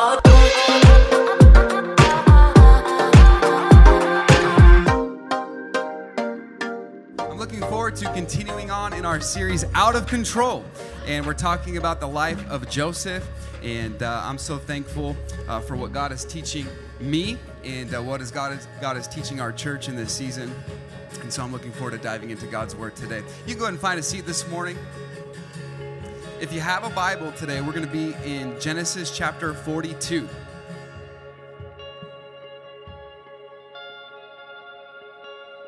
I'm looking forward to continuing on in our series Out of Control. And we're talking about the life of Joseph. And uh, I'm so thankful uh, for what God is teaching me and uh, what is God, is God is teaching our church in this season. And so I'm looking forward to diving into God's Word today. You can go ahead and find a seat this morning. If you have a Bible today, we're going to be in Genesis chapter 42.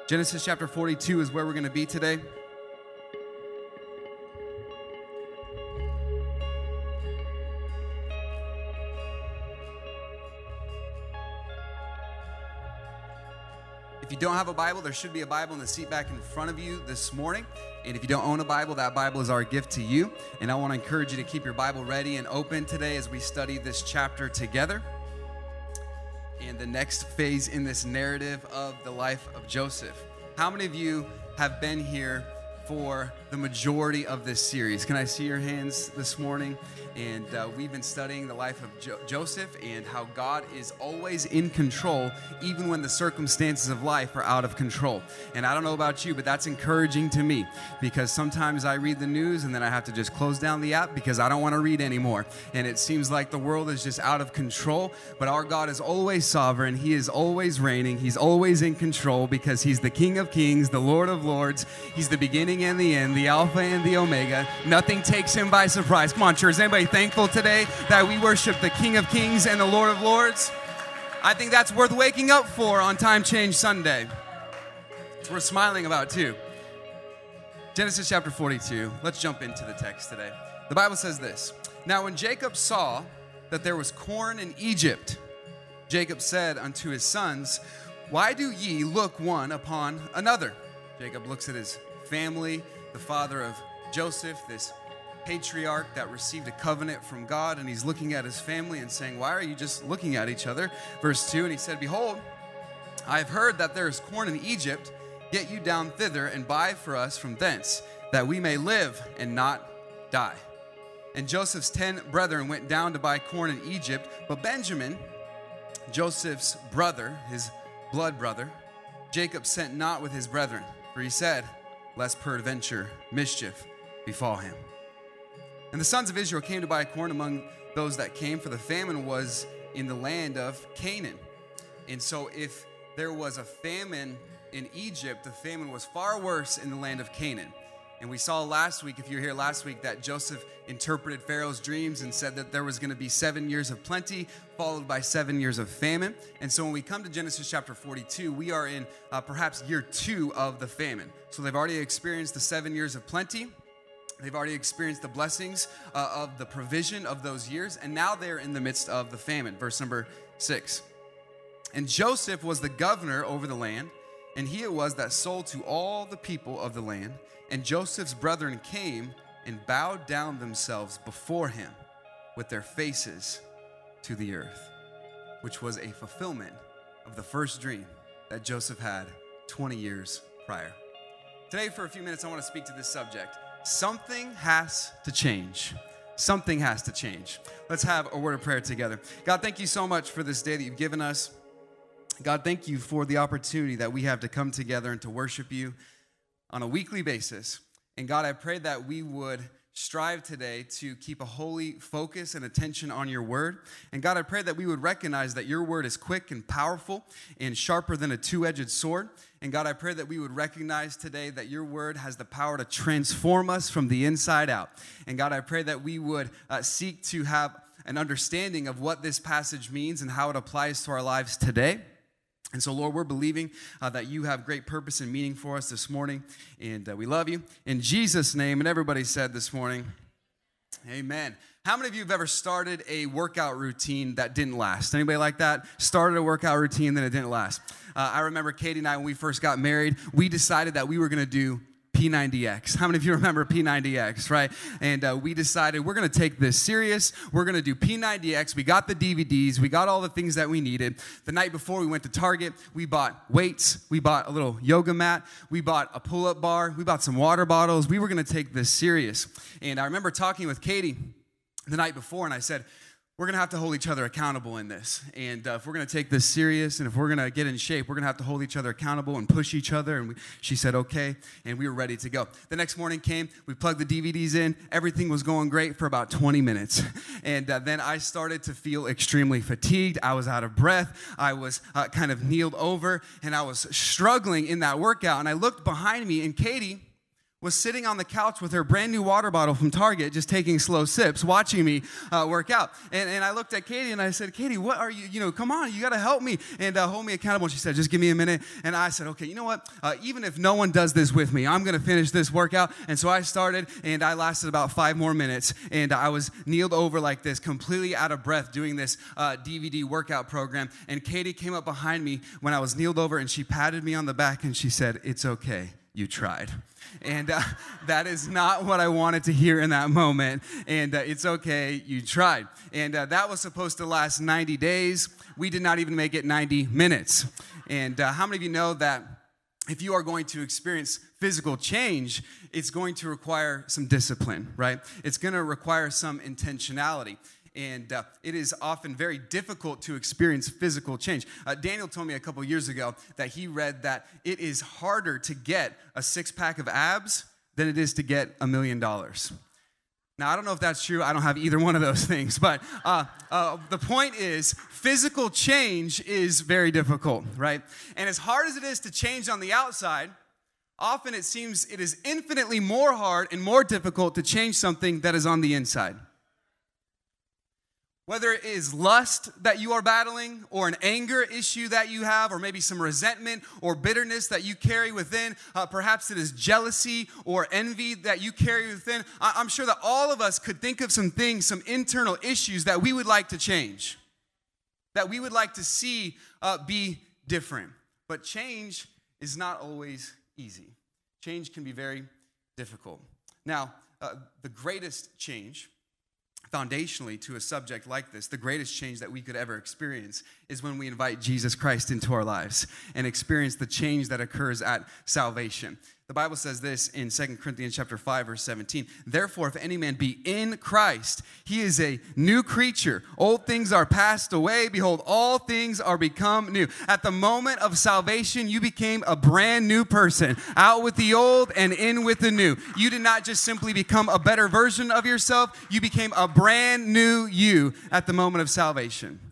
Genesis chapter 42 is where we're going to be today. If you don't have a Bible, there should be a Bible in the seat back in front of you this morning. And if you don't own a Bible, that Bible is our gift to you. And I want to encourage you to keep your Bible ready and open today as we study this chapter together and the next phase in this narrative of the life of Joseph. How many of you have been here for the majority of this series? Can I see your hands this morning? And uh, we've been studying the life of jo- Joseph and how God is always in control, even when the circumstances of life are out of control. And I don't know about you, but that's encouraging to me because sometimes I read the news and then I have to just close down the app because I don't want to read anymore. And it seems like the world is just out of control. But our God is always sovereign, He is always reigning, He's always in control because He's the King of Kings, the Lord of Lords, He's the beginning and the end, the Alpha and the Omega. Nothing takes Him by surprise. Come on, church. Anybody thankful today that we worship the King of Kings and the Lord of Lords? I think that's worth waking up for on Time Change Sunday. It's worth smiling about too. Genesis chapter 42. Let's jump into the text today. The Bible says this Now, when Jacob saw that there was corn in Egypt, Jacob said unto his sons, Why do ye look one upon another? Jacob looks at his family, the father of Joseph, this patriarch that received a covenant from God, and he's looking at his family and saying, Why are you just looking at each other? Verse 2 And he said, Behold, I have heard that there is corn in Egypt. Get you down thither and buy for us from thence, that we may live and not die. And Joseph's ten brethren went down to buy corn in Egypt, but Benjamin, Joseph's brother, his blood brother, Jacob sent not with his brethren, for he said, Lest peradventure mischief befall him. And the sons of Israel came to buy corn among those that came, for the famine was in the land of Canaan. And so, if there was a famine in Egypt, the famine was far worse in the land of Canaan. And we saw last week, if you were here last week, that Joseph interpreted Pharaoh's dreams and said that there was going to be seven years of plenty, followed by seven years of famine. And so when we come to Genesis chapter 42, we are in uh, perhaps year two of the famine. So they've already experienced the seven years of plenty. They've already experienced the blessings uh, of the provision of those years, and now they're in the midst of the famine. Verse number six. And Joseph was the governor over the land, and he it was that sold to all the people of the land. And Joseph's brethren came and bowed down themselves before him with their faces to the earth, which was a fulfillment of the first dream that Joseph had 20 years prior. Today, for a few minutes, I want to speak to this subject. Something has to change. Something has to change. Let's have a word of prayer together. God, thank you so much for this day that you've given us. God, thank you for the opportunity that we have to come together and to worship you on a weekly basis. And God, I pray that we would strive today to keep a holy focus and attention on your word. And God, I pray that we would recognize that your word is quick and powerful and sharper than a two edged sword. And God, I pray that we would recognize today that your word has the power to transform us from the inside out. And God, I pray that we would uh, seek to have an understanding of what this passage means and how it applies to our lives today. And so, Lord, we're believing uh, that you have great purpose and meaning for us this morning, and uh, we love you. In Jesus' name, and everybody said this morning, Amen. How many of you have ever started a workout routine that didn't last? Anybody like that? Started a workout routine, then it didn't last. Uh, I remember Katie and I, when we first got married, we decided that we were going to do P90X. How many of you remember P90X, right? And uh, we decided we're going to take this serious. We're going to do P90X. We got the DVDs, we got all the things that we needed. The night before, we went to Target. We bought weights, we bought a little yoga mat, we bought a pull up bar, we bought some water bottles. We were going to take this serious. And I remember talking with Katie the night before, and I said, we're going to have to hold each other accountable in this. And uh, if we're going to take this serious and if we're going to get in shape, we're going to have to hold each other accountable and push each other. And we, she said, okay. And we were ready to go. The next morning came, we plugged the DVDs in. Everything was going great for about 20 minutes. And uh, then I started to feel extremely fatigued. I was out of breath. I was uh, kind of kneeled over and I was struggling in that workout. And I looked behind me, and Katie, was sitting on the couch with her brand new water bottle from Target, just taking slow sips, watching me uh, work out. And, and I looked at Katie and I said, Katie, what are you, you know, come on, you got to help me and uh, hold me accountable. She said, just give me a minute. And I said, okay, you know what? Uh, even if no one does this with me, I'm to finish this workout. And so I started and I lasted about five more minutes. And I was kneeled over like this, completely out of breath, doing this DVD uh, workout program. And Katie came up behind me when I was kneeled over and she patted me on the back and she said, it's okay, you tried. And uh, that is not what I wanted to hear in that moment. And uh, it's okay, you tried. And uh, that was supposed to last 90 days. We did not even make it 90 minutes. And uh, how many of you know that if you are going to experience physical change, it's going to require some discipline, right? It's going to require some intentionality and uh, it is often very difficult to experience physical change. Uh, Daniel told me a couple years ago that he read that it is harder to get a six pack of abs than it is to get a million dollars. Now, I don't know if that's true. I don't have either one of those things. But uh, uh, the point is, physical change is very difficult, right? And as hard as it is to change on the outside, often it seems it is infinitely more hard and more difficult to change something that is on the inside. Whether it is lust that you are battling, or an anger issue that you have, or maybe some resentment or bitterness that you carry within, uh, perhaps it is jealousy or envy that you carry within. I- I'm sure that all of us could think of some things, some internal issues that we would like to change, that we would like to see uh, be different. But change is not always easy, change can be very difficult. Now, uh, the greatest change foundationally to a subject like this, the greatest change that we could ever experience is when we invite Jesus Christ into our lives and experience the change that occurs at salvation. The Bible says this in 2 Corinthians chapter 5 verse 17. Therefore if any man be in Christ, he is a new creature. Old things are passed away, behold all things are become new. At the moment of salvation, you became a brand new person. Out with the old and in with the new. You did not just simply become a better version of yourself, you became a brand new you at the moment of salvation.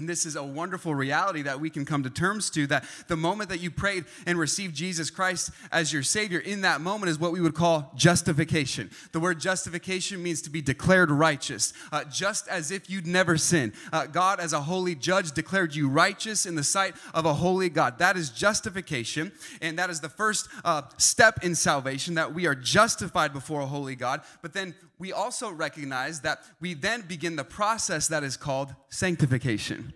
And this is a wonderful reality that we can come to terms to that the moment that you prayed and received Jesus Christ as your Savior, in that moment is what we would call justification. The word justification means to be declared righteous, uh, just as if you'd never sinned. Uh, God, as a holy judge, declared you righteous in the sight of a holy God. That is justification, and that is the first uh, step in salvation that we are justified before a holy God. But then we also recognize that we then begin the process that is called sanctification.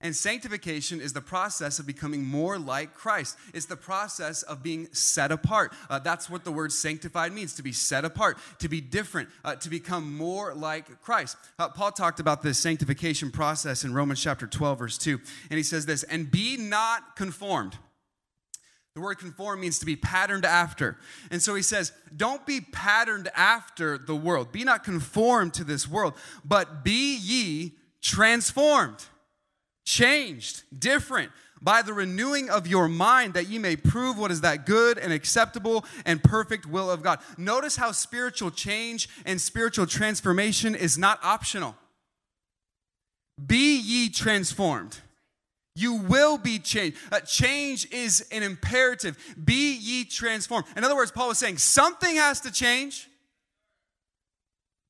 And sanctification is the process of becoming more like Christ. It's the process of being set apart. Uh, that's what the word sanctified means to be set apart, to be different, uh, to become more like Christ. Uh, Paul talked about this sanctification process in Romans chapter 12, verse 2. And he says this, and be not conformed the word conform means to be patterned after. And so he says, Don't be patterned after the world. Be not conformed to this world, but be ye transformed, changed, different by the renewing of your mind that ye may prove what is that good and acceptable and perfect will of God. Notice how spiritual change and spiritual transformation is not optional. Be ye transformed. You will be changed. Uh, change is an imperative. Be ye transformed. In other words, Paul was saying something has to change.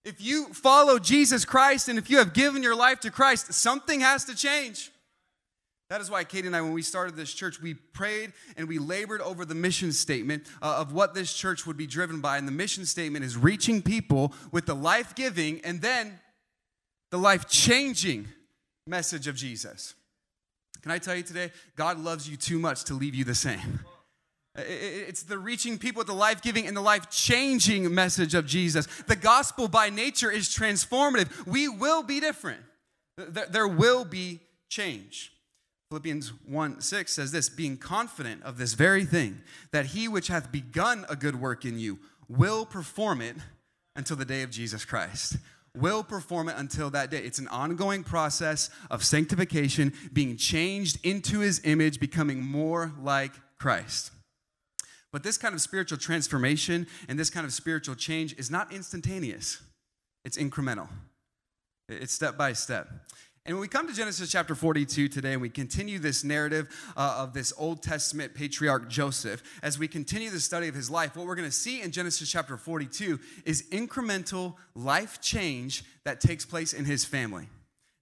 If you follow Jesus Christ and if you have given your life to Christ, something has to change. That is why Katie and I, when we started this church, we prayed and we labored over the mission statement uh, of what this church would be driven by. And the mission statement is reaching people with the life giving and then the life changing message of Jesus. Can I tell you today? God loves you too much to leave you the same. It's the reaching people with the life giving and the life changing message of Jesus. The gospel by nature is transformative. We will be different, there will be change. Philippians 1 6 says this being confident of this very thing, that he which hath begun a good work in you will perform it until the day of Jesus Christ. Will perform it until that day. It's an ongoing process of sanctification, being changed into his image, becoming more like Christ. But this kind of spiritual transformation and this kind of spiritual change is not instantaneous, it's incremental, it's step by step. And when we come to Genesis chapter 42 today and we continue this narrative uh, of this Old Testament patriarch Joseph, as we continue the study of his life, what we're going to see in Genesis chapter 42 is incremental life change that takes place in his family.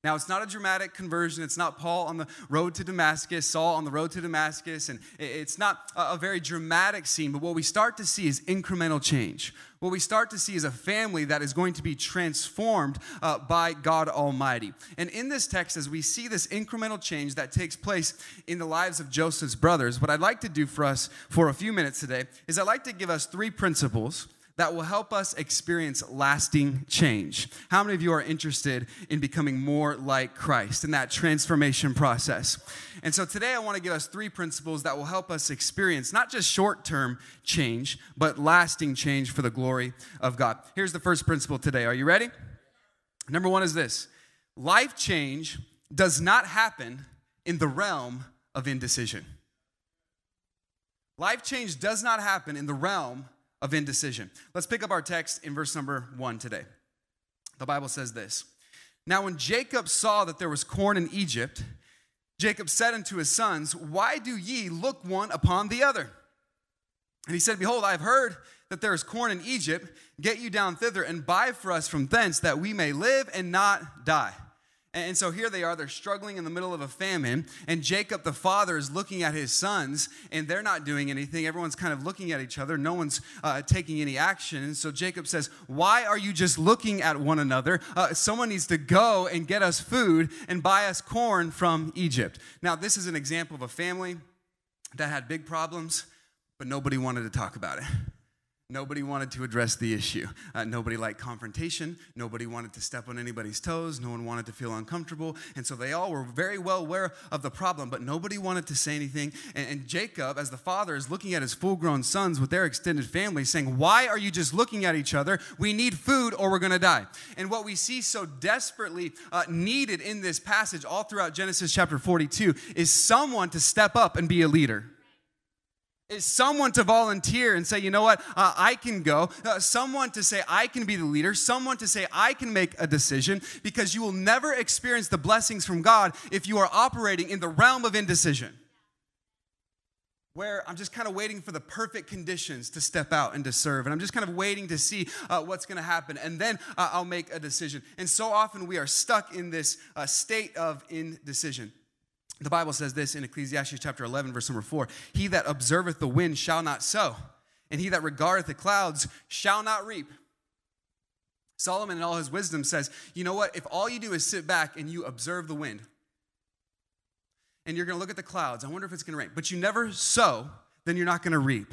Now, it's not a dramatic conversion. It's not Paul on the road to Damascus, Saul on the road to Damascus, and it's not a very dramatic scene. But what we start to see is incremental change. What we start to see is a family that is going to be transformed uh, by God Almighty. And in this text, as we see this incremental change that takes place in the lives of Joseph's brothers, what I'd like to do for us for a few minutes today is I'd like to give us three principles that will help us experience lasting change. How many of you are interested in becoming more like Christ in that transformation process? And so today I want to give us three principles that will help us experience not just short term change, but lasting change for the glory of God. Here's the first principle today. Are you ready? Number one is this life change does not happen in the realm of indecision. Life change does not happen in the realm of indecision. Let's pick up our text in verse number one today. The Bible says this Now, when Jacob saw that there was corn in Egypt, Jacob said unto his sons, Why do ye look one upon the other? And he said, Behold, I have heard that there is corn in Egypt. Get you down thither and buy for us from thence, that we may live and not die. And so here they are, they're struggling in the middle of a famine. And Jacob, the father, is looking at his sons, and they're not doing anything. Everyone's kind of looking at each other. No one's uh, taking any action. And so Jacob says, Why are you just looking at one another? Uh, someone needs to go and get us food and buy us corn from Egypt. Now, this is an example of a family that had big problems, but nobody wanted to talk about it. Nobody wanted to address the issue. Uh, nobody liked confrontation. Nobody wanted to step on anybody's toes. No one wanted to feel uncomfortable. And so they all were very well aware of the problem, but nobody wanted to say anything. And, and Jacob, as the father, is looking at his full grown sons with their extended family, saying, Why are you just looking at each other? We need food or we're going to die. And what we see so desperately uh, needed in this passage, all throughout Genesis chapter 42, is someone to step up and be a leader is someone to volunteer and say, you know what, uh, I can go. Uh, someone to say, I can be the leader. Someone to say, I can make a decision because you will never experience the blessings from God if you are operating in the realm of indecision. Where I'm just kind of waiting for the perfect conditions to step out and to serve. And I'm just kind of waiting to see uh, what's going to happen. And then uh, I'll make a decision. And so often we are stuck in this uh, state of indecision. The Bible says this in Ecclesiastes chapter 11, verse number 4 He that observeth the wind shall not sow, and he that regardeth the clouds shall not reap. Solomon, in all his wisdom, says, You know what? If all you do is sit back and you observe the wind, and you're going to look at the clouds, I wonder if it's going to rain, but you never sow, then you're not going to reap.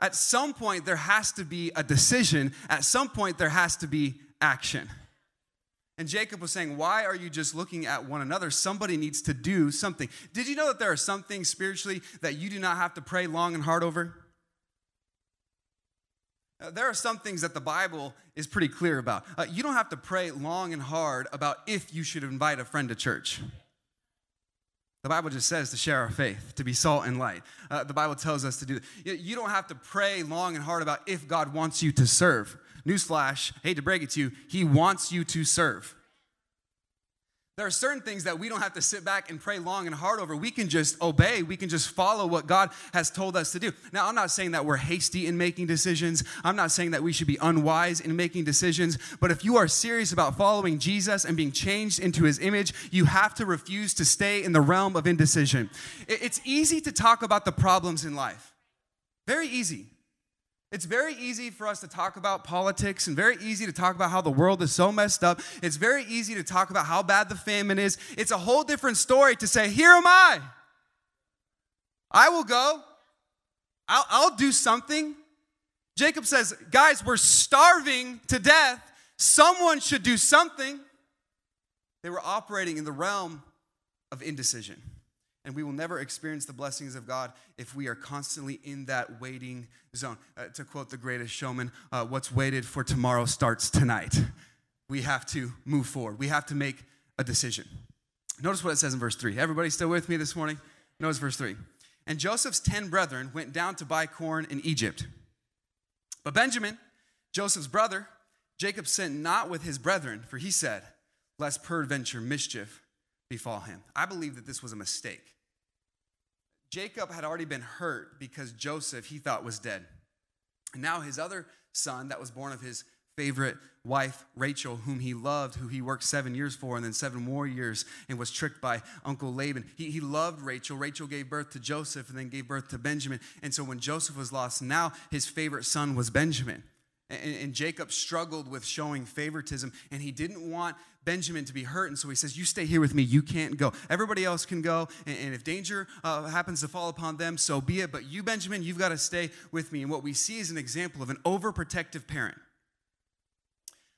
At some point, there has to be a decision. At some point, there has to be action. And Jacob was saying, Why are you just looking at one another? Somebody needs to do something. Did you know that there are some things spiritually that you do not have to pray long and hard over? Uh, there are some things that the Bible is pretty clear about. Uh, you don't have to pray long and hard about if you should invite a friend to church. The Bible just says to share our faith, to be salt and light. Uh, the Bible tells us to do that. You don't have to pray long and hard about if God wants you to serve. Newsflash, hate to break it to you, he wants you to serve. There are certain things that we don't have to sit back and pray long and hard over. We can just obey. We can just follow what God has told us to do. Now, I'm not saying that we're hasty in making decisions. I'm not saying that we should be unwise in making decisions. But if you are serious about following Jesus and being changed into his image, you have to refuse to stay in the realm of indecision. It's easy to talk about the problems in life, very easy. It's very easy for us to talk about politics and very easy to talk about how the world is so messed up. It's very easy to talk about how bad the famine is. It's a whole different story to say, Here am I. I will go. I'll, I'll do something. Jacob says, Guys, we're starving to death. Someone should do something. They were operating in the realm of indecision. And we will never experience the blessings of God if we are constantly in that waiting zone. Uh, to quote the greatest showman, uh, what's waited for tomorrow starts tonight. we have to move forward. We have to make a decision. Notice what it says in verse 3. Everybody still with me this morning? Notice verse 3. And Joseph's ten brethren went down to buy corn in Egypt. But Benjamin, Joseph's brother, Jacob sent not with his brethren, for he said, Lest peradventure mischief befall him. I believe that this was a mistake. Jacob had already been hurt because Joseph, he thought, was dead. And now his other son, that was born of his favorite wife, Rachel, whom he loved, who he worked seven years for, and then seven more years and was tricked by Uncle Laban. He, he loved Rachel. Rachel gave birth to Joseph and then gave birth to Benjamin. And so when Joseph was lost, now his favorite son was Benjamin. And, and Jacob struggled with showing favoritism, and he didn't want Benjamin to be hurt. And so he says, You stay here with me. You can't go. Everybody else can go. And, and if danger uh, happens to fall upon them, so be it. But you, Benjamin, you've got to stay with me. And what we see is an example of an overprotective parent.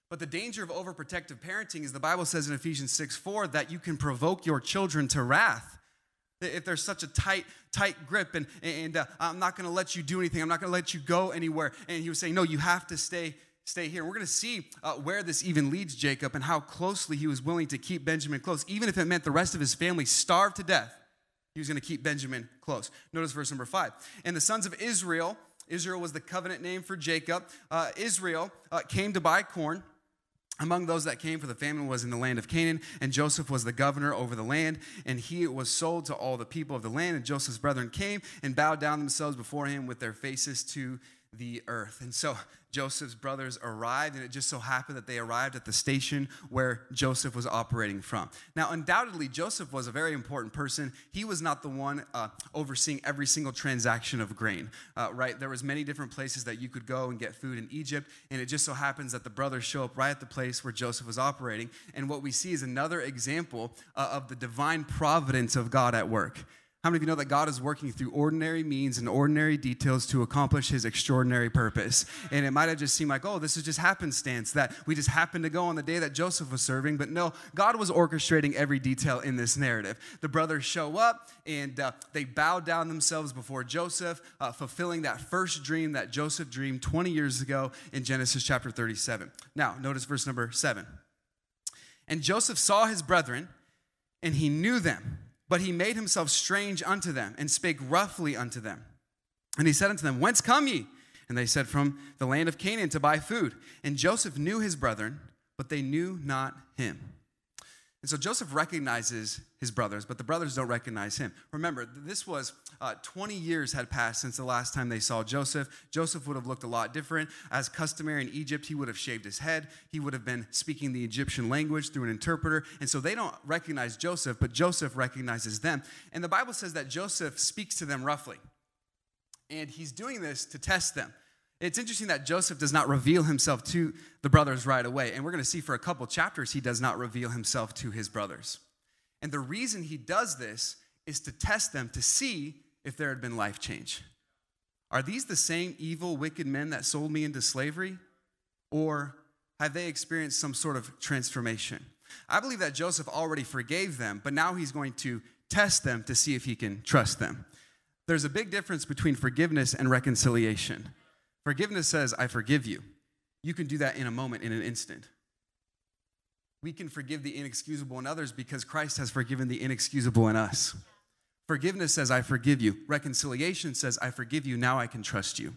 But the danger of overprotective parenting is the Bible says in Ephesians 6 4 that you can provoke your children to wrath. If there's such a tight, tight grip, and, and uh, I'm not going to let you do anything, I'm not going to let you go anywhere. And he was saying, No, you have to stay, stay here. We're going to see uh, where this even leads Jacob and how closely he was willing to keep Benjamin close, even if it meant the rest of his family starved to death. He was going to keep Benjamin close. Notice verse number five. And the sons of Israel, Israel was the covenant name for Jacob. Uh, Israel uh, came to buy corn among those that came for the famine was in the land of Canaan, and Joseph was the governor over the land, and he was sold to all the people of the land. And Joseph's brethren came and bowed down themselves before him with their faces to the earth. And so Joseph's brothers arrived, and it just so happened that they arrived at the station where Joseph was operating from. Now, undoubtedly, Joseph was a very important person. He was not the one uh, overseeing every single transaction of grain, uh, right? There was many different places that you could go and get food in Egypt, and it just so happens that the brothers show up right at the place where Joseph was operating. And what we see is another example uh, of the divine providence of God at work. How many of you know that God is working through ordinary means and ordinary details to accomplish his extraordinary purpose? And it might have just seemed like, oh, this is just happenstance that we just happened to go on the day that Joseph was serving. But no, God was orchestrating every detail in this narrative. The brothers show up and uh, they bow down themselves before Joseph, uh, fulfilling that first dream that Joseph dreamed 20 years ago in Genesis chapter 37. Now, notice verse number seven. And Joseph saw his brethren and he knew them but he made himself strange unto them and spake roughly unto them. And he said unto them, Whence come ye? And they said, From the land of Canaan to buy food. And Joseph knew his brethren, but they knew not him. And so Joseph recognizes his brothers, but the brothers don't recognize him. Remember, this was uh, 20 years had passed since the last time they saw Joseph. Joseph would have looked a lot different. As customary in Egypt, he would have shaved his head. He would have been speaking the Egyptian language through an interpreter. And so they don't recognize Joseph, but Joseph recognizes them. And the Bible says that Joseph speaks to them roughly. And he's doing this to test them. It's interesting that Joseph does not reveal himself to the brothers right away. And we're going to see for a couple chapters, he does not reveal himself to his brothers. And the reason he does this is to test them to see if there had been life change. Are these the same evil, wicked men that sold me into slavery? Or have they experienced some sort of transformation? I believe that Joseph already forgave them, but now he's going to test them to see if he can trust them. There's a big difference between forgiveness and reconciliation. Forgiveness says, I forgive you. You can do that in a moment, in an instant. We can forgive the inexcusable in others because Christ has forgiven the inexcusable in us. Forgiveness says, I forgive you. Reconciliation says, I forgive you. Now I can trust you.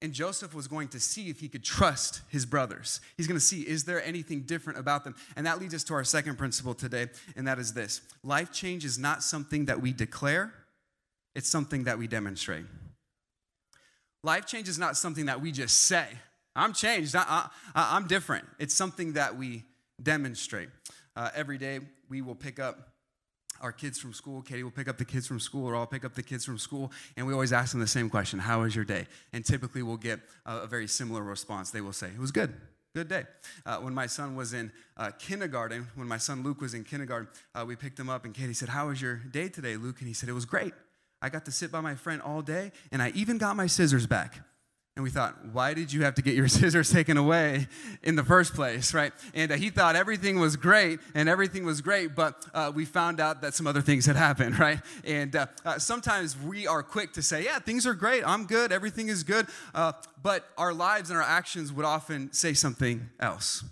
And Joseph was going to see if he could trust his brothers. He's going to see, is there anything different about them? And that leads us to our second principle today, and that is this life change is not something that we declare, it's something that we demonstrate. Life change is not something that we just say. I'm changed. I, am different. It's something that we demonstrate. Uh, every day we will pick up our kids from school. Katie will pick up the kids from school, or I'll pick up the kids from school, and we always ask them the same question How was your day? And typically we'll get a, a very similar response. They will say, It was good. Good day. Uh, when my son was in uh, kindergarten, when my son Luke was in kindergarten, uh, we picked him up, and Katie said, How was your day today, Luke? And he said, It was great. I got to sit by my friend all day, and I even got my scissors back. And we thought, why did you have to get your scissors taken away in the first place, right? And uh, he thought everything was great and everything was great, but uh, we found out that some other things had happened, right? And uh, uh sometimes we are quick to say, yeah, things are great, I'm good, everything is good, uh, but our lives and our actions would often say something else.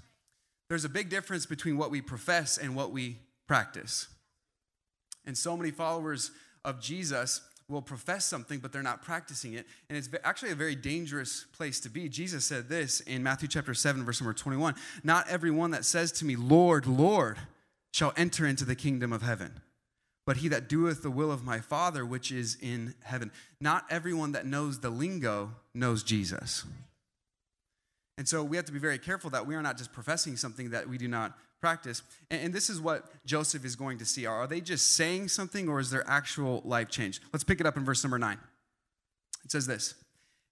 there's a big difference between what we profess and what we practice. And so many followers of Jesus will profess something, but they're not practicing it. And it's actually a very dangerous place to be. Jesus said this in Matthew chapter 7, verse number 21 Not everyone that says to me, Lord, Lord, shall enter into the kingdom of heaven, but he that doeth the will of my Father which is in heaven. Not everyone that knows the lingo knows Jesus. And so we have to be very careful that we are not just professing something that we do not practice. And, and, this is what Joseph is going to see. Are, are they just saying something or is there actual life change? Let's pick it up in verse number nine. It says this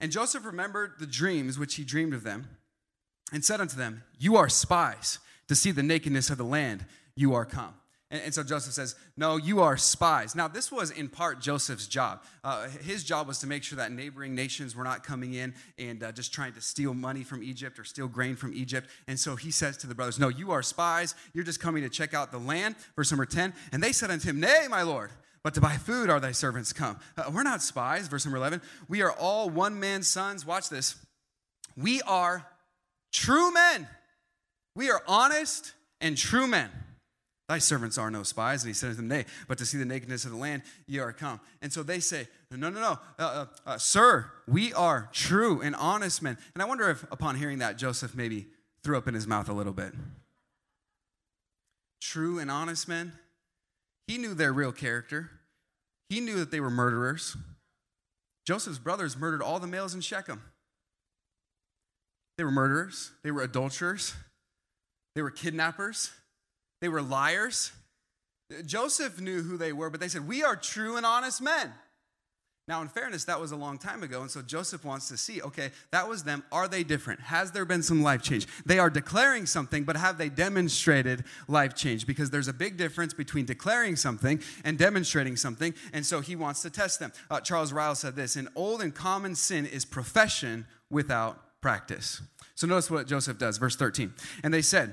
And Joseph remembered the dreams which he dreamed of them and said unto them, You are spies to see the nakedness of the land you are come. And, and, so Joseph says, No, you are spies. Now, this was in part Joseph's job. Uh, his job was to make sure that neighboring nations were not coming in and uh, just trying to steal money from Egypt or steal grain from Egypt. And so he says to the brothers, No, you are spies. You're just coming to check out the land. Verse number 10. And they said unto him, Nay, my Lord. But to buy food are thy servants come. Uh, we're not spies. Verse number 11. We are all one man's sons. Watch this. We are true men. We are honest and true men. Thy servants are no spies. And he said to them, Nay, but to see the nakedness of the land, ye are come. And so they say, No, no, no, uh, uh, uh, sir, we are true and honest men. And I wonder if upon hearing that, Joseph maybe threw up in his mouth a little bit. True and honest men. He knew their real character, he knew that they were murderers. Joseph's brothers murdered all the males in Shechem. They were murderers, they were adulterers, they were kidnappers. They were liars. Joseph knew who they were, but they said, We are true and honest men. Now, in fairness, that was a long time ago. And so Joseph wants to see okay, that was them. Are they different? Has there been some life change? They are declaring something, but have they demonstrated life change? Because there's a big difference between declaring something and demonstrating something. And so he wants to test them. Uh, Charles Ryle said this An old and common sin is profession without practice. So notice what Joseph does. Verse 13. And they said,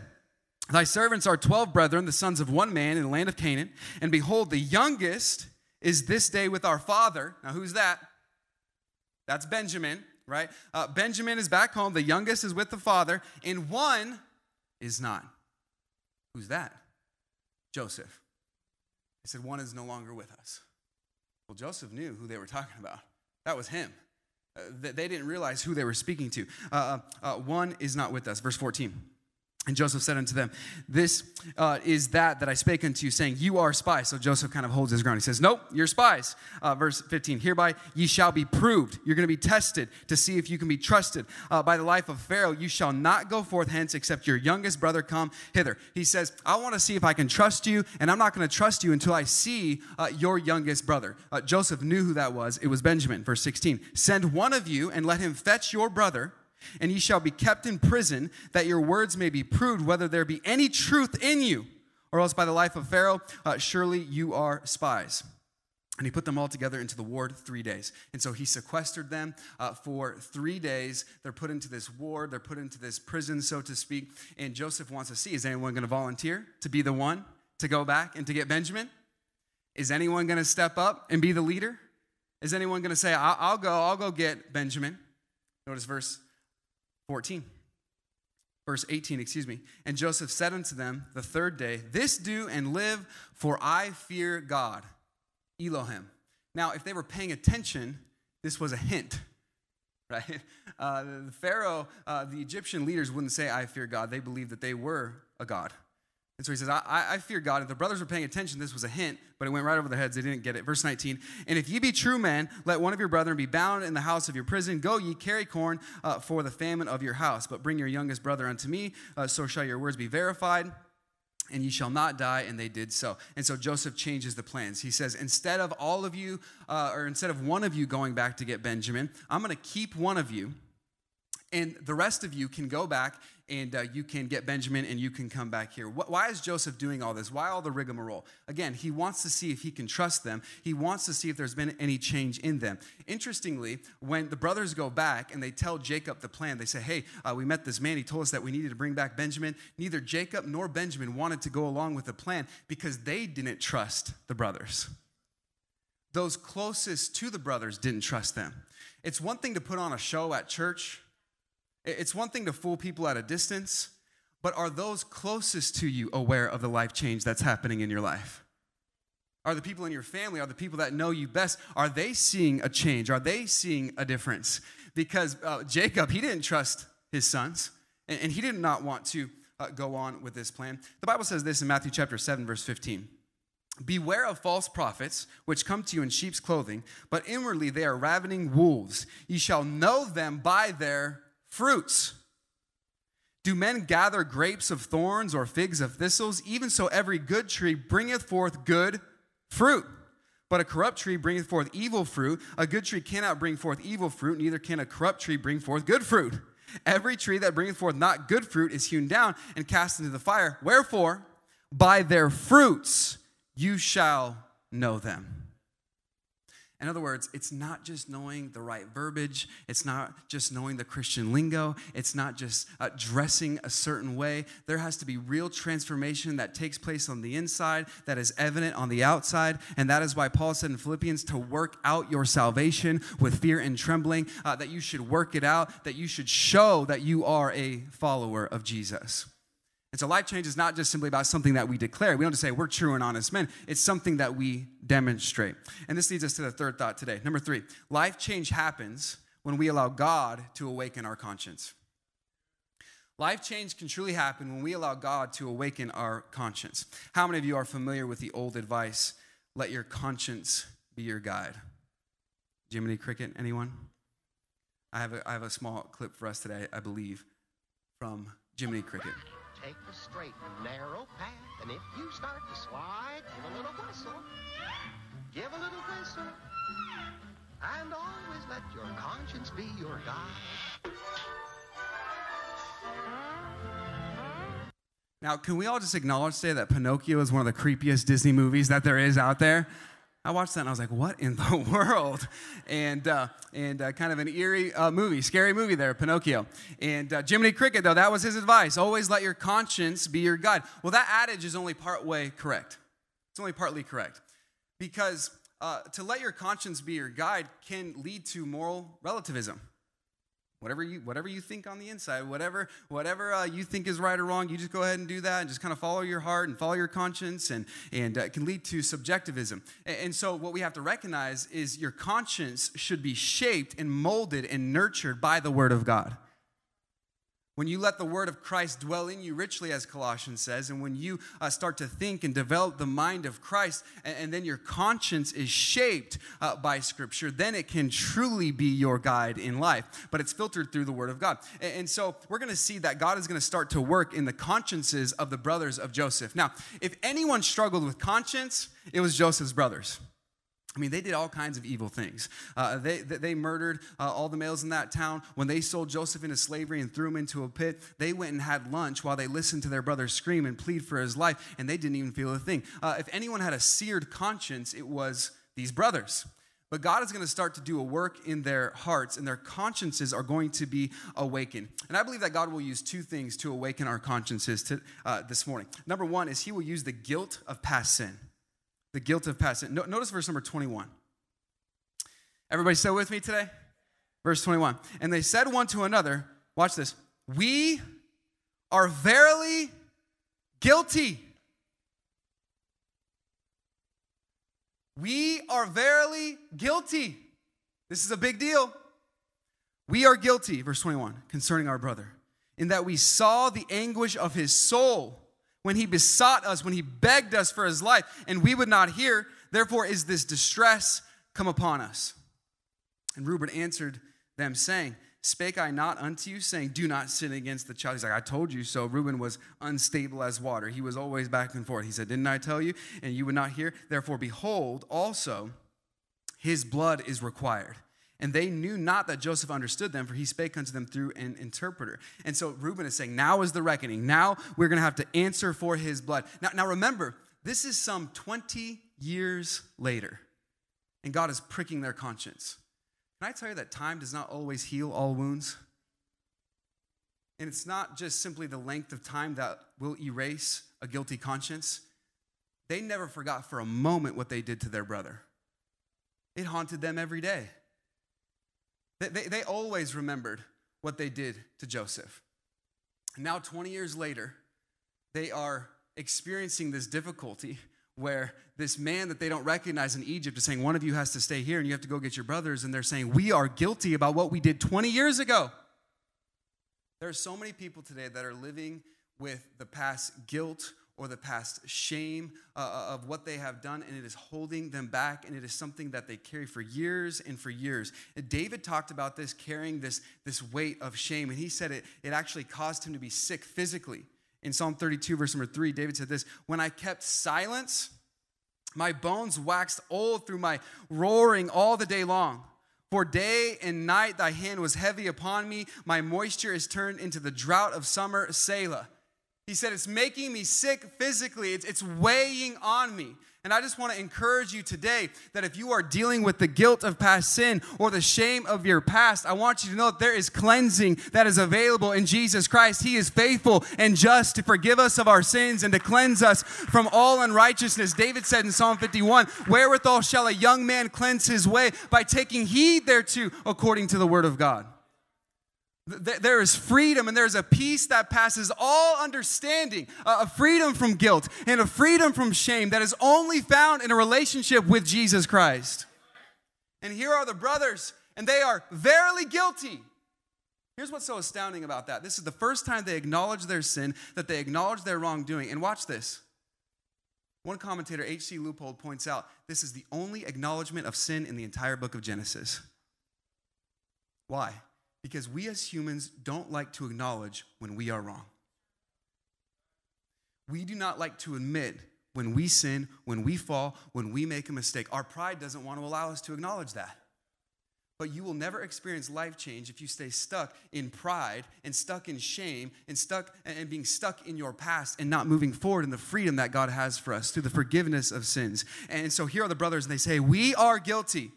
Thy servants are twelve brethren, the sons of one man in the land of Canaan. And behold, the youngest is this day with our father. Now, who's that? That's Benjamin, right? Uh, Benjamin is back home. The youngest is with the father, and one is not. Who's that? Joseph. He said, One is no longer with us. Well, Joseph knew who they were talking about. That was him. Uh, they didn't realize who they were speaking to. Uh, uh, uh one is not with us. Verse 14. And Joseph said unto them, This uh, is that that I spake unto you, saying, You are spies. So Joseph kind of holds his ground. He says, Nope, you're spies. Uh, verse 15, Hereby ye shall be proved. You're going to be tested to see if you can be trusted. Uh, by the life of Pharaoh, you shall not go forth hence except your youngest brother come hither. He says, I want to see if I can trust you, and I'm not going to trust you until I see uh, your youngest brother. Uh, Joseph knew who that was. It was Benjamin. Verse 16, Send one of you and let him fetch your brother and ye shall be kept in prison, that your words may be proved whether there be any truth in you, or else by the life of Pharaoh, uh, surely you are spies. And he put them all together into the ward three days. And so he sequestered them uh, for three days. They're put into this ward, they're put into this prison, so to speak. And Joseph wants to see is anyone going to volunteer to be the one to go back and to get Benjamin? Is anyone going to step up and be the leader? Is anyone going to say, I'll, I'll go, I'll go get Benjamin? Notice verse 14. Verse 18, excuse me. And Joseph said unto them the third day, This do and live, for I fear God, Elohim. Now, if they were paying attention, this was a hint, right? Uh, the Pharaoh, uh, the Egyptian leaders wouldn't say, I fear God. They believed that they were a God. And so he says, I, I fear God. If the brothers were paying attention, this was a hint, but it went right over their heads. They didn't get it. Verse 19, and if ye be true men, let one of your brethren be bound in the house of your prison. Go ye, carry corn uh, for the famine of your house, but bring your youngest brother unto me, uh, so shall your words be verified and ye shall not die and they did so and so joseph changes the plans he says instead of all of you uh, or instead of one of you going back to get benjamin i'm going to keep one of you and the rest of you can go back and uh, you can get Benjamin and you can come back here. Why is Joseph doing all this? Why all the rigmarole? Again, he wants to see if he can trust them. He wants to see if there's been any change in them. Interestingly, when the brothers go back and they tell Jacob the plan, they say, Hey, uh, we met this man. He told us that we needed to bring back Benjamin. Neither Jacob nor Benjamin wanted to go along with the plan because they didn't trust the brothers. Those closest to the brothers didn't trust them. It's one thing to put on a show at church it's one thing to fool people at a distance, but are those closest to you aware of the life change that's happening in your life? Are the people in your family, are the people that know you best, are they seeing a change? Are they seeing a difference? Because uh, Jacob, he didn't trust his sons, and, and he did not want to uh, go on with this plan. The Bible says this in Matthew chapter 7, verse 15. Beware of false prophets, which come to you in sheep's clothing, but inwardly they are ravening wolves. Ye shall know them by their fruits. Do men gather grapes of thorns or figs of thistles? Even so, every good tree bringeth forth good fruit. But a corrupt tree bringeth forth evil fruit. A good tree cannot bring forth evil fruit, neither can a corrupt tree bring forth good fruit. Every tree that bringeth forth not good fruit is hewn down and cast into the fire. Wherefore, by their fruits you shall know them. In other words, it's not just knowing the right verbiage. It's not just knowing the Christian lingo. It's not just uh, dressing a certain way. There has to be real transformation that takes place on the inside, that is evident on the outside. And that is why Paul said in Philippians to work out your salvation with fear and trembling, uh, that you should work it out, that you should show that you are a follower of Jesus. And so life change is not just simply about something that we declare. We don't just say we're true and honest men. It's something that we demonstrate. And this leads us to the third thought today. Number three, life change happens when we allow God to awaken our conscience. Life change can truly happen when we allow God to awaken our conscience. How many of you are familiar with the old advice, let your conscience be your guide? Jiminy Cricket, anyone? I have a, I have a small clip for us today, I believe, from Jiminy Cricket take the straight and narrow path. And if you start to slide, give a little whistle. Give a little whistle. And always let your conscience be your guide. Now, can we all just acknowledge today that Pinocchio is one of the creepiest Disney movies that there is out there? I watched that and I was like, what in the world? And, uh, and uh, kind of an eerie uh, movie, scary movie there, Pinocchio. And uh, Jiminy Cricket, though, that was his advice. Always let your conscience be your guide. Well, that adage is only part way correct. It's only partly correct. Because uh, to let your conscience be your guide can lead to moral relativism. Whatever you, whatever you think on the inside, whatever, whatever uh, you think is right or wrong, you just go ahead and do that and just kind of follow your heart and follow your conscience, and, and uh, it can lead to subjectivism. And, and so, what we have to recognize is your conscience should be shaped and molded and nurtured by the Word of God. When you let the word of Christ dwell in you richly, as Colossians says, and when you uh, start to think and develop the mind of Christ, and, and then your conscience is shaped uh, by Scripture, then it can truly be your guide in life. But it's filtered through the word of God. And, and so we're going to see that God is going to start to work in the consciences of the brothers of Joseph. Now, if anyone struggled with conscience, it was Joseph's brothers. I mean, they did all kinds of evil things. Uh, they, they murdered uh, all the males in that town. When they sold Joseph into slavery and threw him into a pit, they went and had lunch while they listened to their brother scream and plead for his life, and they didn't even feel a thing. Uh, if anyone had a seared conscience, it was these brothers. But God is going to start to do a work in their hearts, and their consciences are going to be awakened. And I believe that God will use two things to awaken our consciences to, uh, this morning. Number one is He will use the guilt of past sin the guilt of past sin. No, notice verse number 21. Everybody still with me today? Verse 21. And they said one to another, watch this, we are verily guilty. We are verily guilty. This is a big deal. We are guilty, verse 21, concerning our brother, in that we saw the anguish of his soul when he besought us, when he begged us for his life, and we would not hear. Therefore is this distress come upon us. And Reuben answered them, saying, Spake I not unto you, saying, Do not sin against the child? He's like, I told you so. Reuben was unstable as water. He was always back and forth. He said, Didn't I tell you? And you would not hear. Therefore, behold, also his blood is required. And they knew not that Joseph understood them, for he spake unto them through an interpreter. And so Reuben is saying, Now is the reckoning. Now we're going to have to answer for his blood. Now, now remember, this is some 20 years later, and God is pricking their conscience. Can I tell you that time does not always heal all wounds? And it's not just simply the length of time that will erase a guilty conscience. They never forgot for a moment what they did to their brother, it haunted them every day. They, they, they always remembered what they did to Joseph. Now, 20 years later, they are experiencing this difficulty where this man that they don't recognize in Egypt is saying, One of you has to stay here and you have to go get your brothers. And they're saying, We are guilty about what we did 20 years ago. There are so many people today that are living with the past guilt or the past shame uh, uh, of what they have done, and it is holding them back, and it is something that they carry for years and for years. And David talked about this carrying this, this weight of shame, and he said it, it actually caused him to be sick physically. In Psalm 32, verse number three, David said this When I kept silence, my bones waxed old through my roaring all the day long. For day and night thy hand was heavy upon me. My moisture is turned into the drought of summer, Selah. He said, It's making me sick physically, it's, it's weighing on me. And I just want to encourage you today that if you are dealing with the guilt of past sin or the shame of your past, I want you to know that there is cleansing that is available in Jesus Christ. He is faithful and just to forgive us of our sins and to cleanse us from all unrighteousness. David said in Psalm 51 Wherewithal shall a young man cleanse his way? By taking heed thereto according to the word of God. There is freedom and there's a peace that passes all understanding, a freedom from guilt and a freedom from shame that is only found in a relationship with Jesus Christ. And here are the brothers, and they are verily guilty. Here's what's so astounding about that. This is the first time they acknowledge their sin, that they acknowledge their wrongdoing. And watch this. One commentator, H.C. Leupold, points out this is the only acknowledgement of sin in the entire book of Genesis. Why? Because we as humans don't like to acknowledge when we are wrong. We do not like to admit when we sin, when we fall, when we make a mistake. Our pride doesn't want to allow us to acknowledge that. But you will never experience life change if you stay stuck in pride and stuck in shame and stuck and being stuck in your past and not moving forward in the freedom that God has for us through the forgiveness of sins. And so here are the brothers and they say, "We are guilty."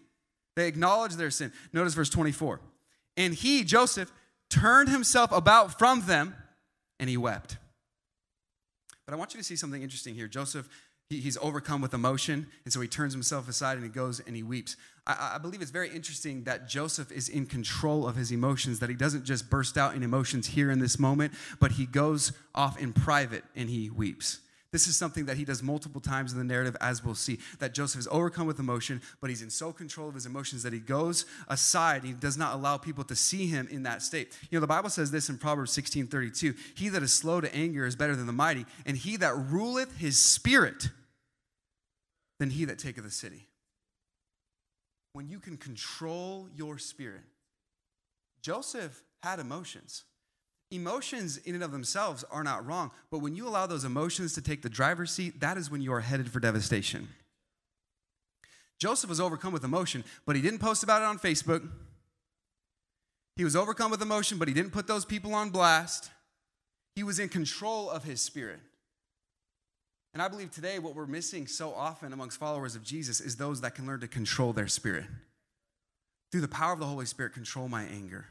They acknowledge their sin. Notice verse 24. And he, Joseph, turned himself about from them and he wept. But I want you to see something interesting here. Joseph, he, he's overcome with emotion, and so he turns himself aside and he goes and he weeps. I, I believe it's very interesting that Joseph is in control of his emotions, that he doesn't just burst out in emotions here in this moment, but he goes off in private and he weeps. This is something that he does multiple times in the narrative, as we'll see. That Joseph is overcome with emotion, but he's in so control of his emotions that he goes aside. He does not allow people to see him in that state. You know, the Bible says this in Proverbs 16 32 He that is slow to anger is better than the mighty, and he that ruleth his spirit than he that taketh a city. When you can control your spirit, Joseph had emotions. Emotions, in and of themselves, are not wrong, but when you allow those emotions to take the driver's seat, that is when you are headed for devastation. Joseph was overcome with emotion, but he didn't post about it on Facebook. He was overcome with emotion, but he didn't put those people on blast. He was in control of his spirit. And I believe today what we're missing so often amongst followers of Jesus is those that can learn to control their spirit. Through the power of the Holy Spirit, control my anger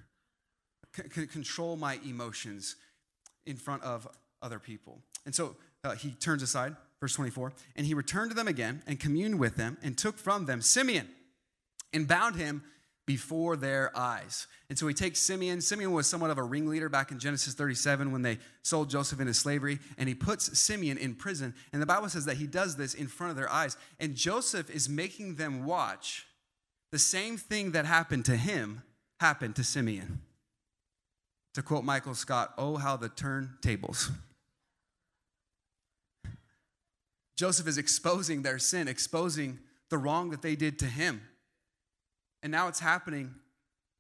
c- control my emotions in front of other people. And so uh, he turns aside, verse 24, and he returned to them again and communed with them and took from them Simeon and bound him before their eyes. And so he takes Simeon. Simeon was somewhat of a ringleader back in Genesis 37 when they sold Joseph into slavery, and he puts Simeon in prison. And the Bible says that he does this in front of their eyes. And Joseph is making them watch the same thing that happened to him happen to Simeon. To quote Michael Scott, oh, how the turntables. Joseph is exposing their sin, exposing the wrong that they did to him. And now it's happening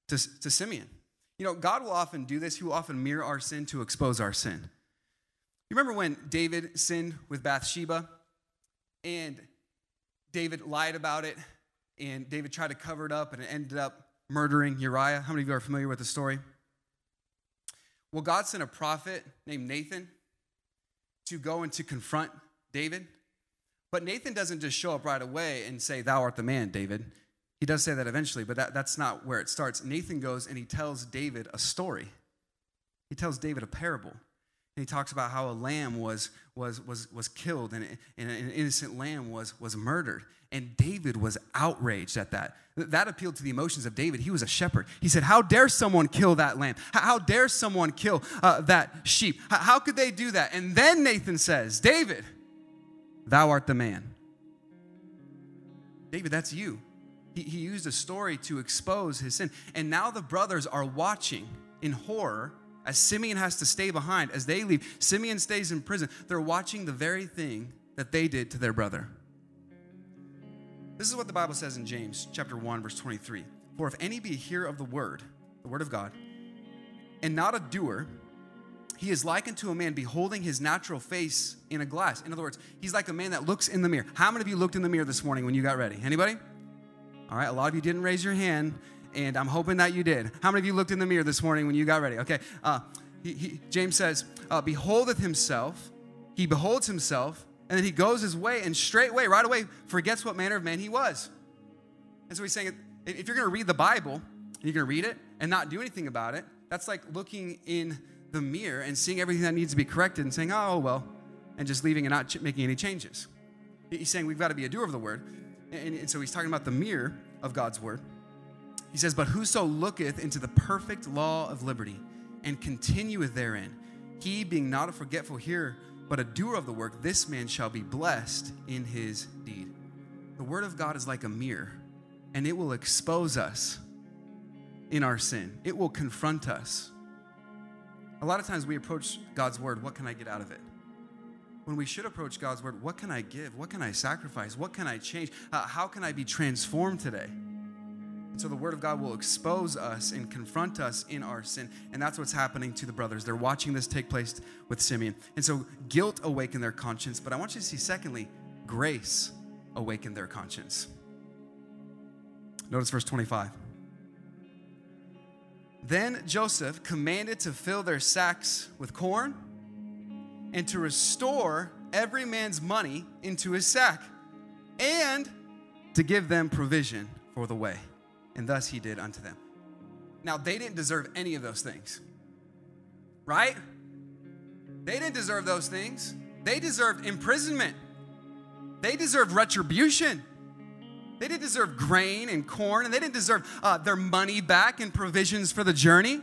to, to Simeon. You know, God will often do this. He will often mirror our sin to expose our sin. You remember when David sinned with Bathsheba and David lied about it and David tried to cover it up and it ended up murdering Uriah? How many of you are familiar with the story? Well, God sent a prophet named Nathan to go and to confront David. But Nathan doesn't just show up right away and say, Thou art the man, David. He does say that eventually, but that, that's not where it starts. Nathan goes and he tells David a story. He tells David a parable. He talks about how a lamb was, was, was, was killed and, and an innocent lamb was, was murdered. And David was outraged at that. That appealed to the emotions of David. He was a shepherd. He said, How dare someone kill that lamb? How dare someone kill uh, that sheep? How could they do that? And then Nathan says, David, thou art the man. David, that's you. He, he used a story to expose his sin. And now the brothers are watching in horror as Simeon has to stay behind. As they leave, Simeon stays in prison. They're watching the very thing that they did to their brother. This is what the Bible says in James chapter 1 verse 23. For if any be a hearer of the word, the word of God, and not a doer, he is likened to a man beholding his natural face in a glass. In other words, he's like a man that looks in the mirror. How many of you looked in the mirror this morning when you got ready? Anybody? All right, a lot of you didn't raise your hand, and I'm hoping that you did. How many of you looked in the mirror this morning when you got ready? Okay, uh, he, he, James says, uh, Beholdeth himself, he beholds himself and then he goes his way and straightway, right away, forgets what manner of man he was. And so he's saying, if you're going to read the Bible, you're going to read it and not do anything about it, that's like looking in the mirror and seeing everything that needs to be corrected and saying, oh, well, and just leaving and not ch- making any changes. He's saying we've got to be a doer of the word. And, and so he's talking about the mirror of God's word. He says, But whoso looketh into the perfect law of liberty and continueth therein, he being not a forgetful hearer, but a doer of the work, this man shall be blessed in his deed. The word of God is like a mirror, and it will expose us in our sin, it will confront us. A lot of times we approach God's word, what can I get out of it? When we should approach God's word, what can I give? What can I sacrifice? What can I change? Uh, how can I be transformed today? And so the word of God will expose us and confront us in our sin. And that's what's happening to the brothers. They're watching this take place with Simeon. And so guilt awakened their conscience. But I want you to see, secondly, grace awakened their conscience. Notice verse 25. Then Joseph commanded to fill their sacks with corn and to restore every man's money into his sack and to give them provision for the way and thus he did unto them. Now, they didn't deserve any of those things, right? They didn't deserve those things. They deserved imprisonment, they deserved retribution. They didn't deserve grain and corn, and they didn't deserve uh, their money back and provisions for the journey.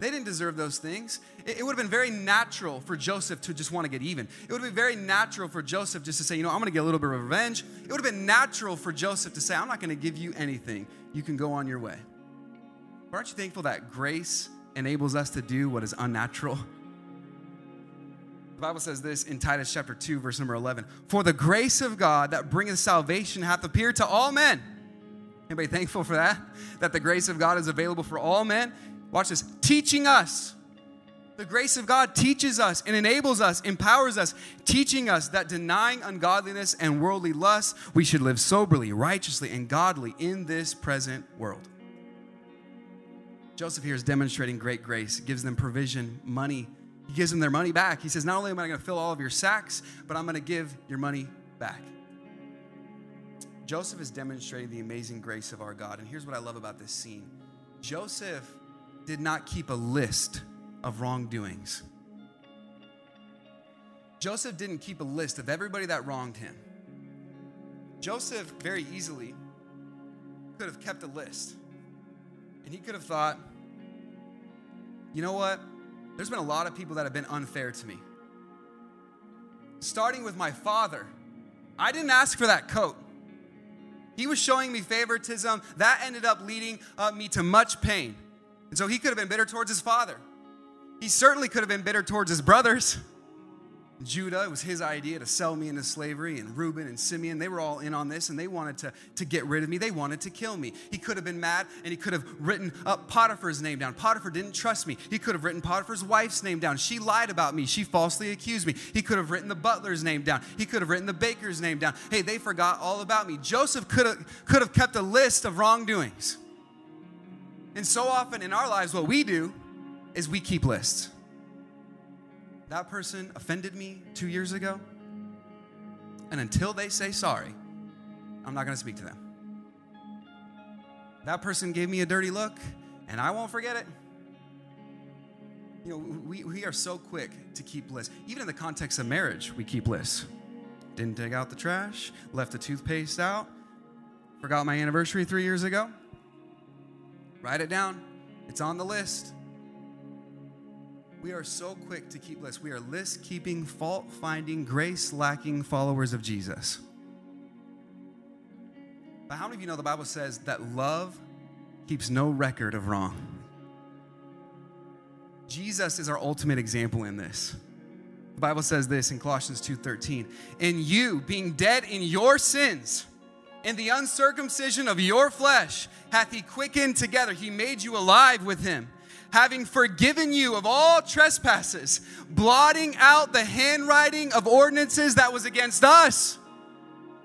They didn't deserve those things. It, would have been very natural for Joseph to just want to get even. It would have been very natural for Joseph just to say, you know, I'm going to get a little bit of revenge. It would have been natural for Joseph to say, I'm not going to give you anything. You can go on your way. But aren't you thankful that grace enables us to do what is unnatural? The Bible says this in Titus chapter 2, verse number 11 For the grace of God that bringeth salvation hath appeared to all men. Anybody thankful for that? That the grace of God is available for all men? Watch this teaching us. The grace of God teaches us and enables us, empowers us, teaching us that denying ungodliness and worldly lust, we should live soberly, righteously, and godly in this present world. Joseph here is demonstrating great grace, gives them provision, money. He gives them their money back. He says, Not only am I going to fill all of your sacks, but I'm going to give your money back. Joseph is demonstrating the amazing grace of our God. And here's what I love about this scene Joseph did not keep a list of wrongdoings. Joseph didn't keep a list of everybody that wronged him. Joseph very easily could have kept a list. And he could have thought, you know what? There's been a lot of people that have been unfair to me. Starting with my father, I didn't ask for that coat. He was showing me favoritism. That ended up leading uh, me to much pain. And so he could have been bitter towards his father. He certainly could have been bitter towards his brothers. Judah, it was his idea to sell me into slavery, and Reuben and Simeon, they were all in on this, and they wanted to, to get rid of me. They wanted to kill me. He could have been mad, and he could have written up Potiphar's name down. Potiphar didn't trust me. He could have written Potiphar's wife's name down. She lied about me. She falsely accused me. He could have written the butler's name down. He could have written the baker's name down. Hey, they forgot all about me. Joseph could have, could have kept a list of wrongdoings. And so often in our lives, what we do is we keep lists. That person offended me two years ago, and until they say sorry, I'm not to speak to them. That person gave me a dirty look, and I won't forget it. You know, we, we are so quick to keep lists. Even in the context of marriage, we keep lists. Didn't take out the trash, left the toothpaste out, forgot my anniversary three years ago. Write it down, it's on the list. We are so quick to keep lists. We are list keeping, fault finding, grace lacking followers of Jesus. But how many of you know the Bible says that love keeps no record of wrong? Jesus is our ultimate example in this. The Bible says this in Colossians 2:13, "And you, being dead in your sins, in the uncircumcision of your flesh, hath he quickened together. He made you alive with him." having forgiven you of all trespasses, blotting out the handwriting of ordinances that was against us.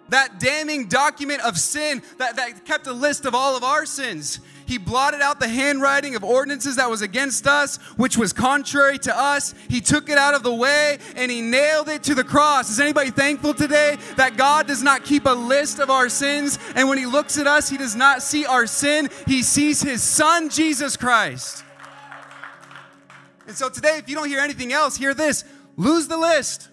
That damning document of sin that, that kept a list of all of our sins. He blotted out the handwriting of ordinances that was against us, which was contrary to us. He took it out of the way and he nailed it to the cross. Is anybody thankful today that God does not keep a list of our sins? And when he looks at us, he does not see our sin, he sees his son, Jesus Christ. And so today, if you don't hear anything else, hear this lose the list.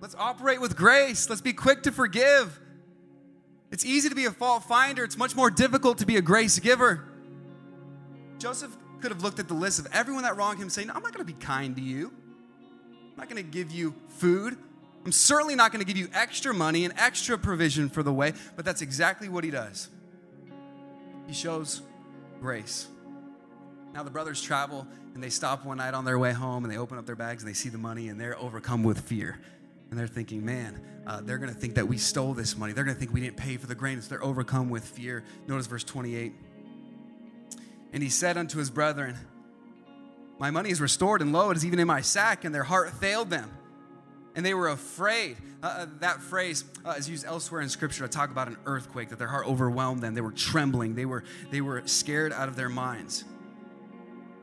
Let's operate with grace. Let's be quick to forgive. It's easy to be a fault finder, it's much more difficult to be a grace giver. Joseph could have looked at the list of everyone that wronged him, saying, I'm not going to be kind to you. I'm not going to give you food. I'm certainly not going to give you extra money and extra provision for the way, but that's exactly what he does. He shows grace. Now the brothers travel and they stop one night on their way home and they open up their bags and they see the money and they're overcome with fear. And they're thinking, man, uh, they're going to think that we stole this money. They're going to think we didn't pay for the grain. So they're overcome with fear. Notice verse 28. And he said unto his brethren, My money is restored, and lo, it is even in my sack. And their heart failed them. And they were afraid. Uh, uh that phrase uh, is used elsewhere in Scripture to talk about an earthquake, that their heart overwhelmed them. They were trembling. They were, they were scared out of their minds.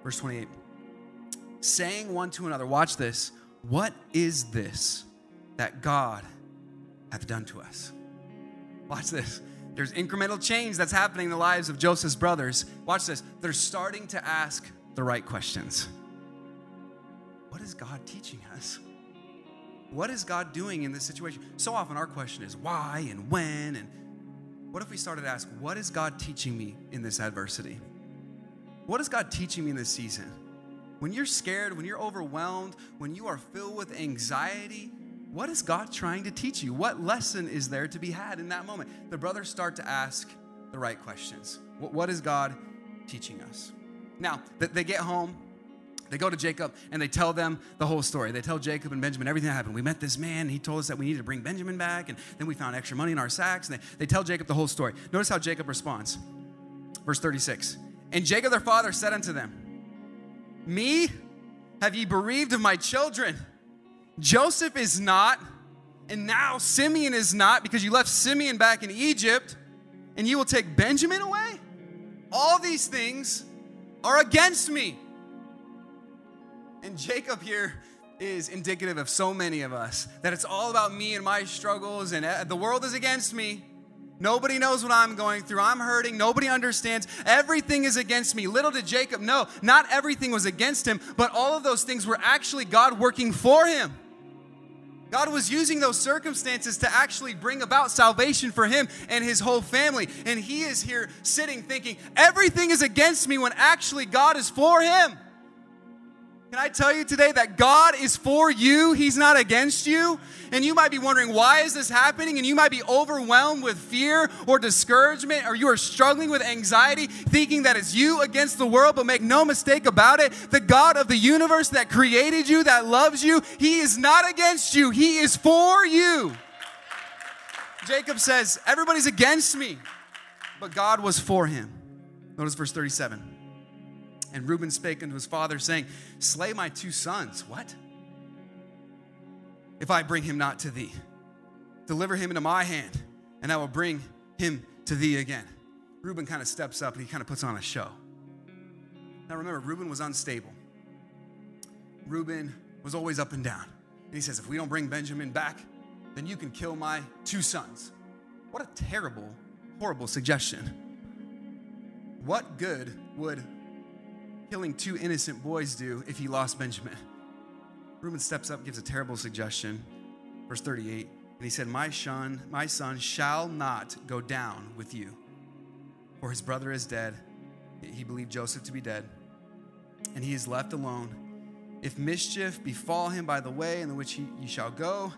Verse 28 saying one to another, watch this, what is this that God hath done to us? Watch this. There's incremental change that's happening in the lives of Joseph's brothers. Watch this. They're starting to ask the right questions. What is God teaching us? What is God doing in this situation? So often our question is why and when and what if we started to ask, what is God teaching me in this adversity? What is God teaching me in this season? When you're scared, when you're overwhelmed, when you are filled with anxiety, what is God trying to teach you? What lesson is there to be had in that moment? The brothers start to ask the right questions. What is God teaching us? Now, they get home, they go to Jacob and they tell them the whole story. They tell Jacob and Benjamin everything that happened. We met this man, he told us that we needed to bring Benjamin back, and then we found extra money in our sacks. And they, they tell Jacob the whole story. Notice how Jacob responds. Verse 36 and Jacob their father said unto them, Me have ye bereaved of my children? Joseph is not, and now Simeon is not, because you left Simeon back in Egypt, and you will take Benjamin away? All these things are against me. And Jacob here is indicative of so many of us that it's all about me and my struggles, and uh, the world is against me. Nobody knows what I'm going through. I'm hurting. Nobody understands. Everything is against me. Little did Jacob know, not everything was against him, but all of those things were actually God working for him. God was using those circumstances to actually bring about salvation for him and his whole family. And he is here sitting thinking, everything is against me when actually God is for him. Can I tell you today that God is for you? He's not against you. And you might be wondering, why is this happening? And you might be overwhelmed with fear or discouragement, or you are struggling with anxiety, thinking that it's you against the world. But make no mistake about it the God of the universe that created you, that loves you, He is not against you, He is for you. Jacob says, Everybody's against me, but God was for him. Notice verse 37. And Reuben spake unto his father, saying, Slay my two sons. What? If I bring him not to thee, deliver him into my hand, and I will bring him to thee again. Reuben kind of steps up and he kind of puts on a show. Now remember, Reuben was unstable. Reuben was always up and down. And he says, If we don't bring Benjamin back, then you can kill my two sons. What a terrible, horrible suggestion. What good would killing two innocent boys do if he lost Benjamin? Reuben steps up, gives a terrible suggestion. Verse 38, and he said, My son, my son shall not go down with you, for his brother is dead. He believed Joseph to be dead, and he is left alone. If mischief befall him by the way in the which he, ye shall go,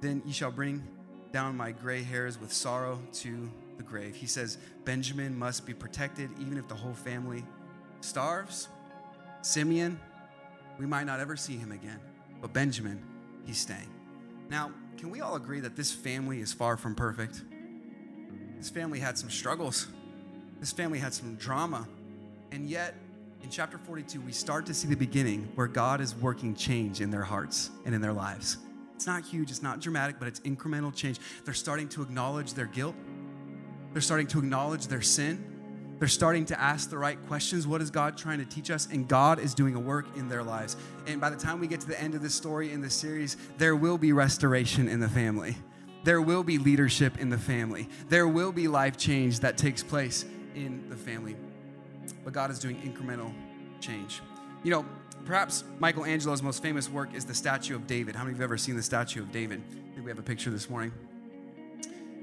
then ye shall bring down my gray hairs with sorrow to the grave. He says, Benjamin must be protected even if the whole family starves. Simeon, we might not ever see him again, but Benjamin, he's staying. Now, can we all agree that this family is far from perfect? This family had some struggles, this family had some drama, and yet in chapter 42, we start to see the beginning where God is working change in their hearts and in their lives. It's not huge, it's not dramatic, but it's incremental change. They're starting to acknowledge their guilt, they're starting to acknowledge their sin. They're starting to ask the right questions. What is God trying to teach us? And God is doing a work in their lives. And by the time we get to the end of this story in this series, there will be restoration in the family. There will be leadership in the family. There will be life change that takes place in the family. But God is doing incremental change. You know, perhaps Michelangelo's most famous work is the statue of David. How many of you have ever seen the statue of David? I think we have a picture this morning.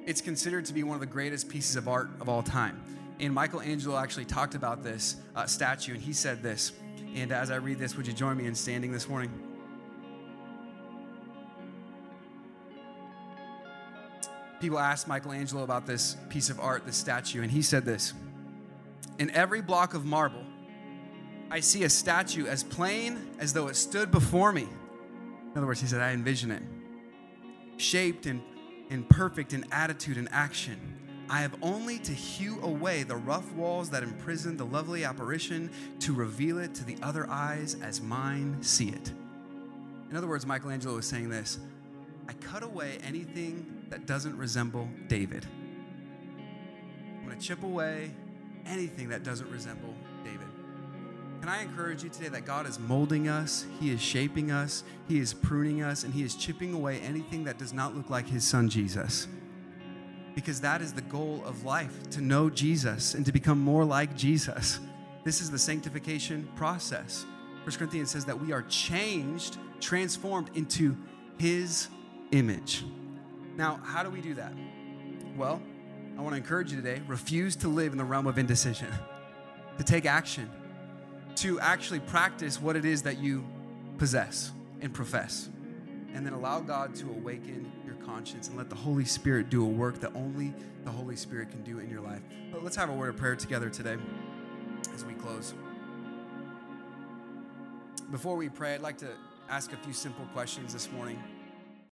It's considered to be one of the greatest pieces of art of all time. And Michelangelo actually talked about this uh, statue, and he said this. And as I read this, would you join me in standing this morning? People asked Michelangelo about this piece of art, this statue, and he said this In every block of marble, I see a statue as plain as though it stood before me. In other words, he said, I envision it, shaped and, and perfect in attitude and action I have only to hew away the rough walls that imprison the lovely apparition to reveal it to the other eyes as mine see it. In other words, Michelangelo is saying this I cut away anything that doesn't resemble David. I'm going to chip away anything that doesn't resemble David. Can I encourage you today that God is molding us, He is shaping us, He is pruning us, and He is chipping away anything that does not look like His Son Jesus? Because that is the goal of life to know Jesus and to become more like Jesus. This is the sanctification process. 1 Corinthians says that we are changed, transformed into his image. Now, how do we do that? Well, I want to encourage you today refuse to live in the realm of indecision, to take action, to actually practice what it is that you possess and profess, and then allow God to awaken conscience and let the Holy Spirit do a work that only the Holy Spirit can do in your life. But let's have a word of prayer together today as we close. Before we pray, I'd like to ask a few simple questions this morning.